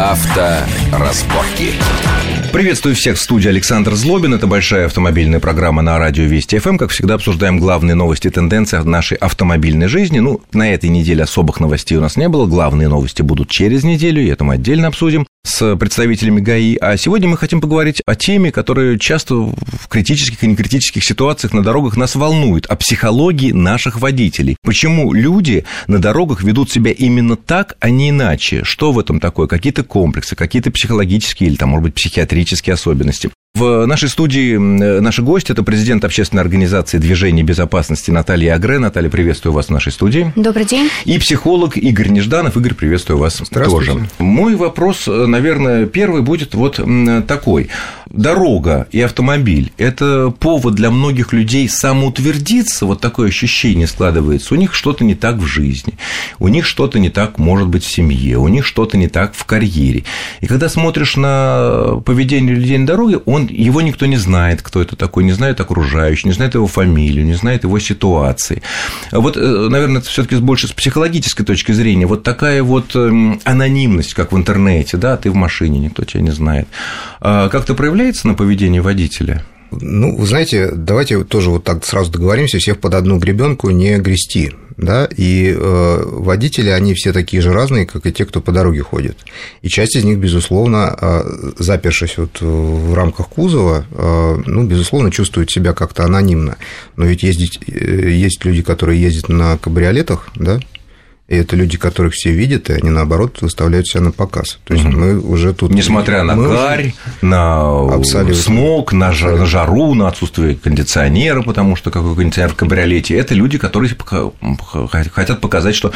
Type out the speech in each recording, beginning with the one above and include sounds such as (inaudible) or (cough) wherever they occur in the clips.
Авторазборки. Приветствую всех в студии Александр Злобин. Это большая автомобильная программа на радио Вести ФМ. Как всегда, обсуждаем главные новости и тенденции нашей автомобильной жизни. Ну, на этой неделе особых новостей у нас не было. Главные новости будут через неделю, и это мы отдельно обсудим с представителями ГАИ. А сегодня мы хотим поговорить о теме, которая часто в критических и некритических ситуациях на дорогах нас волнует, о психологии наших водителей. Почему люди на дорогах ведут себя именно так, а не иначе? Что в этом такое? Какие-то комплексы, какие-то психологические или, там, может быть, психиатрические особенности? В нашей студии наши гости – это президент общественной организации движения безопасности Наталья Агре. Наталья, приветствую вас в нашей студии. Добрый день. И психолог Игорь Нежданов. Игорь, приветствую вас тоже. Мой вопрос, наверное, первый будет вот такой. Дорога и автомобиль – это повод для многих людей самоутвердиться, вот такое ощущение складывается. У них что-то не так в жизни, у них что-то не так, может быть, в семье, у них что-то не так в карьере. И когда смотришь на поведение людей на дороге, он, его никто не знает, кто это такой, не знает окружающий, не знает его фамилию, не знает его ситуации. Вот, э, наверное, это все таки больше с психологической точки зрения. Вот такая вот эм, анонимность, как в интернете, да, ты в машине, никто тебя не знает. А как-то проявляется на поведении водителя? Ну, вы знаете, давайте тоже вот так сразу договоримся, всех под одну гребенку не грести да, и э, водители, они все такие же разные, как и те, кто по дороге ходит. И часть из них, безусловно, э, запершись вот в рамках кузова, э, ну, безусловно, чувствуют себя как-то анонимно. Но ведь ездить, э, есть люди, которые ездят на кабриолетах, да, и это люди, которых все видят, и они, наоборот, выставляют себя на показ. То есть угу. мы уже тут... Несмотря на гарь, уже... на Абсолютно. смог, на, жар, на жару, на отсутствие кондиционера, потому что какой кондиционер в кабриолете, это люди, которые хотят показать, что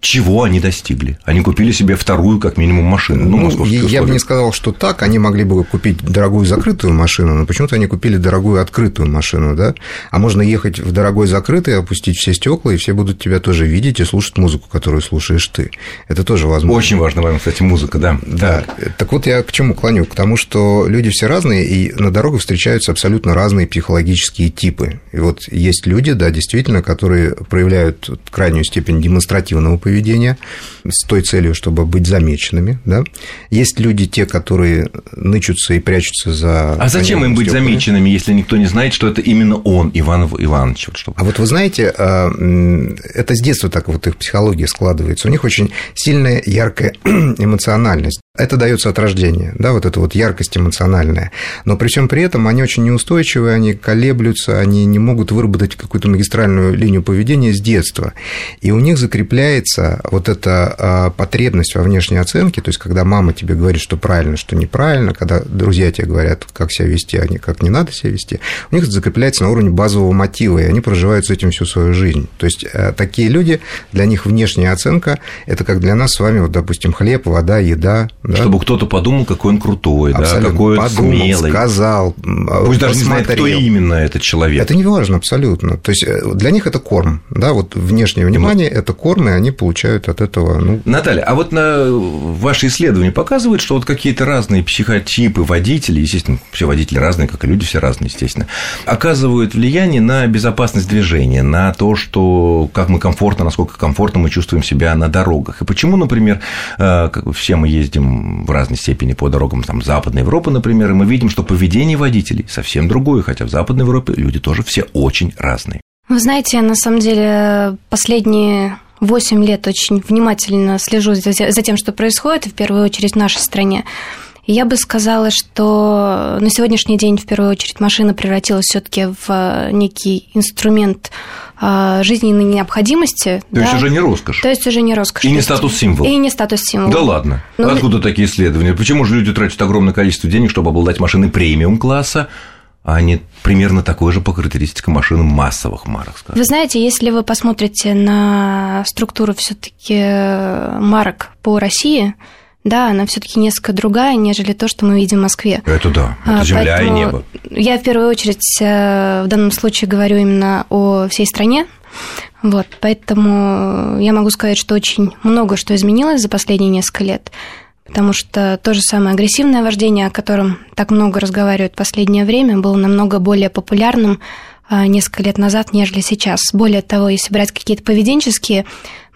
чего они достигли. Они купили себе вторую, как минимум, машину. Ну, ну я бы не сказал, что так. Они могли бы купить дорогую закрытую машину, но почему-то они купили дорогую открытую машину, да? А можно ехать в дорогой закрытый, опустить все стекла, и все будут тебя тоже видеть и слушать музыку, которую слушаешь ты. Это тоже возможно. Очень важно, вам, кстати, музыка, да. Да. Так вот, я к чему клоню? К тому, что люди все разные, и на дорогах встречаются абсолютно разные психологические типы. И вот есть люди, да, действительно, которые проявляют крайнюю степень демонстративного поведения с той целью, чтобы быть замеченными. Да? Есть люди, те, которые нычутся и прячутся за... А зачем им быть стёклами. замеченными, если никто не знает, что это именно он, Иван Иванович? Вот чтобы... А вот вы знаете, а, это с детства так вот их психология складывается. У них очень сильная, яркая (clears throat) эмоциональность. Это дается от рождения, да, вот эта вот яркость эмоциональная. Но при всем при этом они очень неустойчивые, они колеблются, они не могут выработать какую-то магистральную линию поведения с детства. И у них закрепляется вот эта а, потребность во внешней оценке, то есть когда мама тебе говорит, что правильно, что неправильно, когда друзья тебе говорят, как себя вести, а не как не надо себя вести, у них это закрепляется на уровне базового мотива, и они проживают с этим всю свою жизнь. То есть э, такие люди, для них внешняя оценка – это как для нас с вами, вот, допустим, хлеб, вода, еда, да? Чтобы кто-то подумал, какой он крутой, Абсолютно. да, какой он подумал, смелый. сказал, Пусть даже не знает, кто именно этот человек. Это не важно абсолютно. То есть э, для них это корм, да, вот внешнее внимание это корм, и они получают от этого… Ну... Наталья, а вот на ваши исследования показывают, что вот какие-то разные психотипы водителей, естественно, все водители разные, как и люди все разные, естественно, оказывают влияние на безопасность движения, на то, что как мы комфортно, насколько комфортно мы чувствуем себя на дорогах. И почему, например, э, все мы ездим в разной степени по дорогам там, Западной Европы, например, и мы видим, что поведение водителей совсем другое, хотя в Западной Европе люди тоже все очень разные. Вы знаете, на самом деле последние 8 лет очень внимательно слежу за тем, что происходит, в первую очередь в нашей стране. Я бы сказала, что на сегодняшний день в первую очередь машина превратилась все-таки в некий инструмент жизненной необходимости. То да? есть уже не роскошь. То есть уже не роскошь. И не статус-символ. И не статус-символ. Да ладно. Но... Ну, Откуда такие исследования? Почему же люди тратят огромное количество денег, чтобы обладать машиной премиум-класса, а они примерно такой же по характеристикам машин массовых марок. Скажем. Вы знаете, если вы посмотрите на структуру все-таки марок по России, да, она все-таки несколько другая, нежели то, что мы видим в Москве. Это да, это а, земля Поэтому и небо. Я в первую очередь э, в данном случае говорю именно о всей стране. Вот, поэтому я могу сказать, что очень много что изменилось за последние несколько лет, потому что то же самое агрессивное вождение, о котором так много разговаривают в последнее время, было намного более популярным а, несколько лет назад, нежели сейчас. Более того, если брать какие-то поведенческие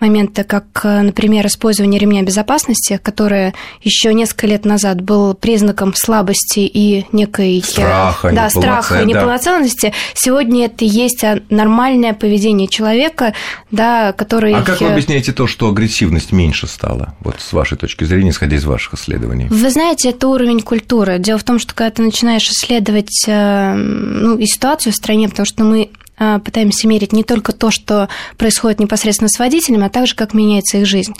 моменты, как, например, использование ремня безопасности, которое еще несколько лет назад был признаком слабости и некой страха, да, страха и неполноценности, да. сегодня это есть нормальное поведение человека, да, который... А как вы объясняете то, что агрессивность меньше стала, вот с вашей точки зрения, исходя из ваших исследований? Вы знаете, это уровень культуры. Дело в том, что когда ты начинаешь исследовать э, ну, и ситуацию в стране, потому что мы э, пытаемся мерить не только то, что происходит непосредственно с водителями, а также как меняется их жизнь.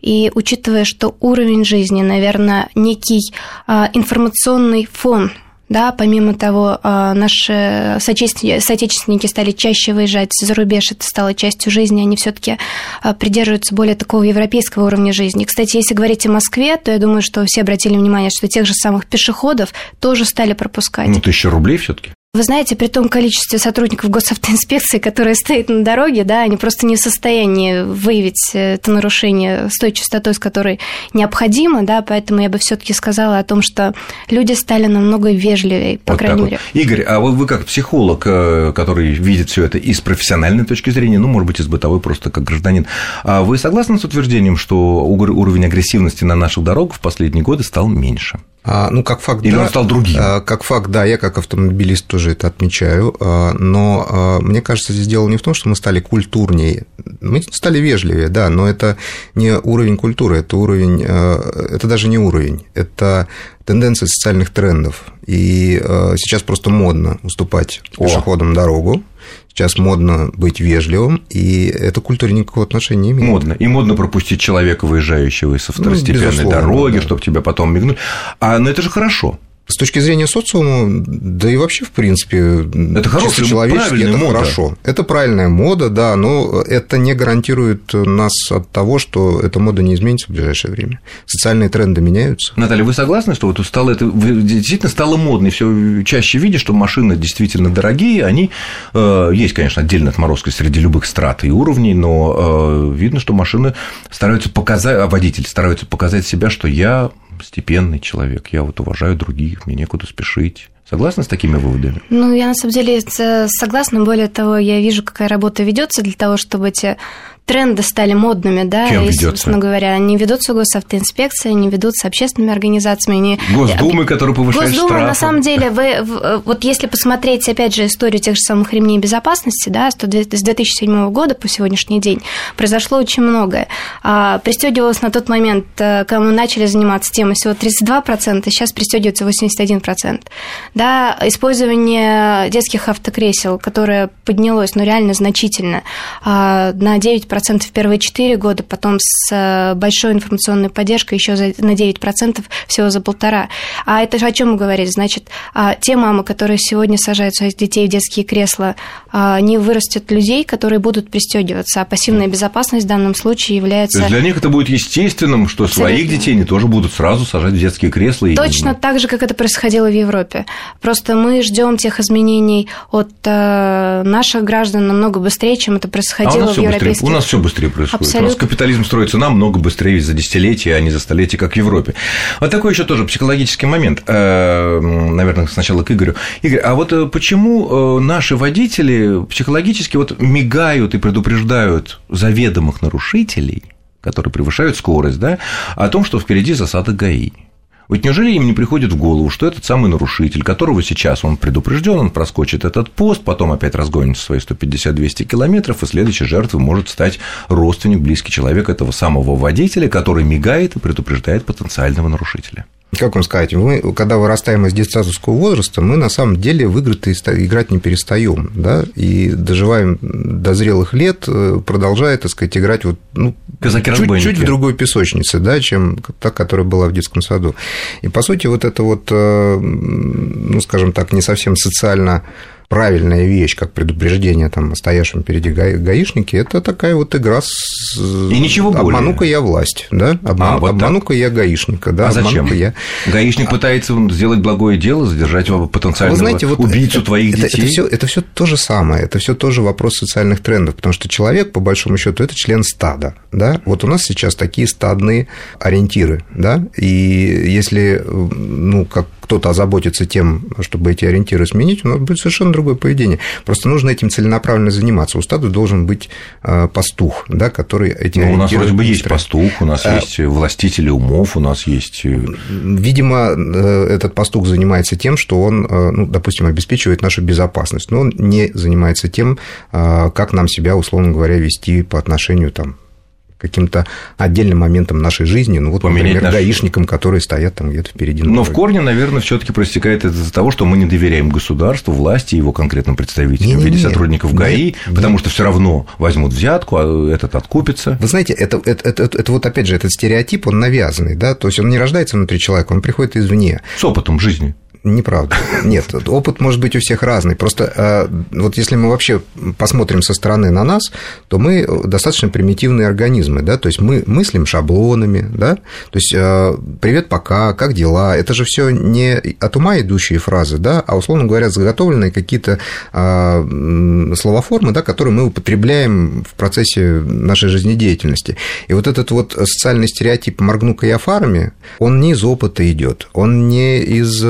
И учитывая, что уровень жизни, наверное, некий э, информационный фон да, помимо того, а, наши соотечественники стали чаще выезжать за рубеж, это стало частью жизни, они все таки а, придерживаются более такого европейского уровня жизни. Кстати, если говорить о Москве, то я думаю, что все обратили внимание, что тех же самых пешеходов тоже стали пропускать. Ну, тысяча рублей все таки вы знаете, при том количестве сотрудников госавтоинспекции, которые (laughs) стоят на дороге, да, они просто не в состоянии выявить это нарушение с той частотой, с которой необходимо, да, поэтому я бы все таки сказала о том, что люди стали намного вежливее, по вот крайней мере. Вот. Игорь, а вы, вы как психолог, э, который видит все это и с профессиональной точки зрения, ну, может быть, и с бытовой, просто как гражданин, а вы согласны с утверждением, что уровень агрессивности на наших дорогах в последние годы стал меньше? А, ну, как факт, Или да. он стал другим? А, как факт, да, я как автомобилист тоже это отмечаю, а, но мне кажется, здесь дело не в том, что мы стали культурнее, мы стали вежливее, да, но это не уровень культуры, это уровень, это даже не уровень, это тенденция социальных трендов, и сейчас просто модно уступать О. пешеходам дорогу, Сейчас модно быть вежливым, и это к культуре никакого отношения не имеет. Модно. И модно пропустить человека, выезжающего из второстепенной ну, дороги, да. чтобы тебя потом мигнуть. А, ну это же хорошо. С точки зрения социума, да и вообще, в принципе, это хорошая, человечески это мода. хорошо. Это правильная мода, да, но это не гарантирует нас от того, что эта мода не изменится в ближайшее время. Социальные тренды меняются. Наталья, вы согласны, что вот стало это действительно стало модно, все чаще видишь, что машины действительно дорогие, они э, есть, конечно, отдельная отморозка среди любых страт и уровней, но э, видно, что машины стараются показать, а водители стараются показать себя, что я степенный человек, я вот уважаю других, мне некуда спешить. Согласна с такими выводами? Ну, я на самом деле согласна. Более того, я вижу, какая работа ведется для того, чтобы эти тренды стали модными, да, Кем и, ведется? собственно говоря, они ведутся госавтоинспекцией, они ведутся общественными организациями. Они... Госдумы, которые повышают Госдума, штрафы. на самом деле, вы, вот если посмотреть, опять же, историю тех же самых ремней безопасности, да, с 2007 года по сегодняшний день произошло очень многое. А, пристегивалось на тот момент, э, когда мы начали заниматься темой, всего 32%, сейчас пристегивается 81%. Да, использование детских автокресел, которое поднялось, ну, реально значительно, а, на 9% 9% в первые 4 года, потом с э, большой информационной поддержкой еще на 9% всего за полтора. А это же о чем мы говорили? Значит, а, те мамы, которые сегодня сажают своих детей в детские кресла, а, не вырастят людей, которые будут пристегиваться, а пассивная безопасность в данном случае является... То есть для них это будет естественным, что Абсолютно. своих детей они тоже будут сразу сажать в детские кресла. И... Точно так же, как это происходило в Европе. Просто мы ждем тех изменений от э, наших граждан намного быстрее, чем это происходило а в европейских нас все быстрее происходит. Абсолютно. У нас капитализм строится намного быстрее за десятилетия, а не за столетия, как в Европе. Вот такой еще тоже психологический момент. Э, наверное, сначала к Игорю. Игорь, а вот э, почему э, наши водители психологически вот мигают и предупреждают заведомых нарушителей, которые превышают скорость, да, о том, что впереди засада ГАИ? Вот неужели им не приходит в голову, что этот самый нарушитель, которого сейчас он предупрежден, он проскочит этот пост, потом опять разгонится свои 150-200 километров, и следующей жертвой может стать родственник, близкий человек этого самого водителя, который мигает и предупреждает потенциального нарушителя? Как вам сказать, мы, когда вырастаем из детсадовского возраста, мы на самом деле в игры играть не перестаем, да, и доживаем до зрелых лет, э, продолжая, так сказать, играть вот, ну, чуть, чуть в другой песочнице, да, чем та, которая была в детском саду. И, по сути, вот это вот, э, ну, скажем так, не совсем социально правильная вещь, как предупреждение там, о стоящем впереди гаишнике, это такая вот игра с... И ничего более. Обману-ка я власть, да? Обман... А, вот обману-ка я гаишника, да? А зачем? Я... Гаишник пытается сделать благое дело, задержать потенциального Вы знаете, вот убийцу это, твоих это, детей. Это все, это все то же самое, это все тоже вопрос социальных трендов, потому что человек, по большому счету, это член стада, да? Вот у нас сейчас такие стадные ориентиры, да? И если, ну, как кто-то озаботится тем, чтобы эти ориентиры сменить, у нас будет совершенно другое поведение. Просто нужно этим целенаправленно заниматься. У стада должен быть э, пастух, да, который эти ну, У нас вроде бы есть пастух, у нас а... есть властители умов, у нас есть... Э, видимо, этот пастух занимается тем, что он, ну, допустим, обеспечивает нашу безопасность, но он не занимается тем, как нам себя, условно говоря, вести по отношению там, каким-то отдельным моментом нашей жизни, ну вот, Поменять например, наш... гаишникам, которые стоят там где-то впереди. Но в корне, наверное, все таки проистекает это из-за того, что мы не доверяем государству, власти, его конкретным представителям в виде сотрудников ГАИ, нет, потому нет. что все равно возьмут взятку, а этот откупится. Вы знаете, это, это, это, это, это вот опять же этот стереотип, он навязанный, да, то есть он не рождается внутри человека, он приходит извне. С опытом жизни. Неправда. (laughs) Нет, опыт может быть у всех разный. Просто э, вот если мы вообще посмотрим со стороны на нас, то мы достаточно примитивные организмы, да, то есть мы мыслим шаблонами, да, то есть э, привет, пока, как дела, это же все не от ума идущие фразы, да, а условно говоря, заготовленные какие-то э, словоформы, да, которые мы употребляем в процессе нашей жизнедеятельности. И вот этот вот социальный стереотип «моргну-ка я фарами», он не из опыта идет, он не из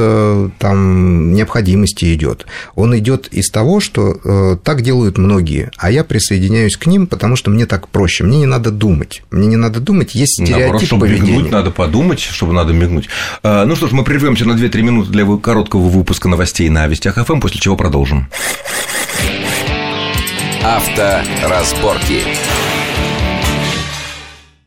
там необходимости идет. Он идет из того, что э, так делают многие, а я присоединяюсь к ним, потому что мне так проще. Мне не надо думать. Мне не надо думать, есть стереотип Наоборот, чтобы поведения. мигнуть, надо подумать, чтобы надо мигнуть. А, ну что ж, мы прервемся на 2-3 минуты для короткого выпуска новостей на Вестях ФМ, после чего продолжим. Авторазборки. разборки.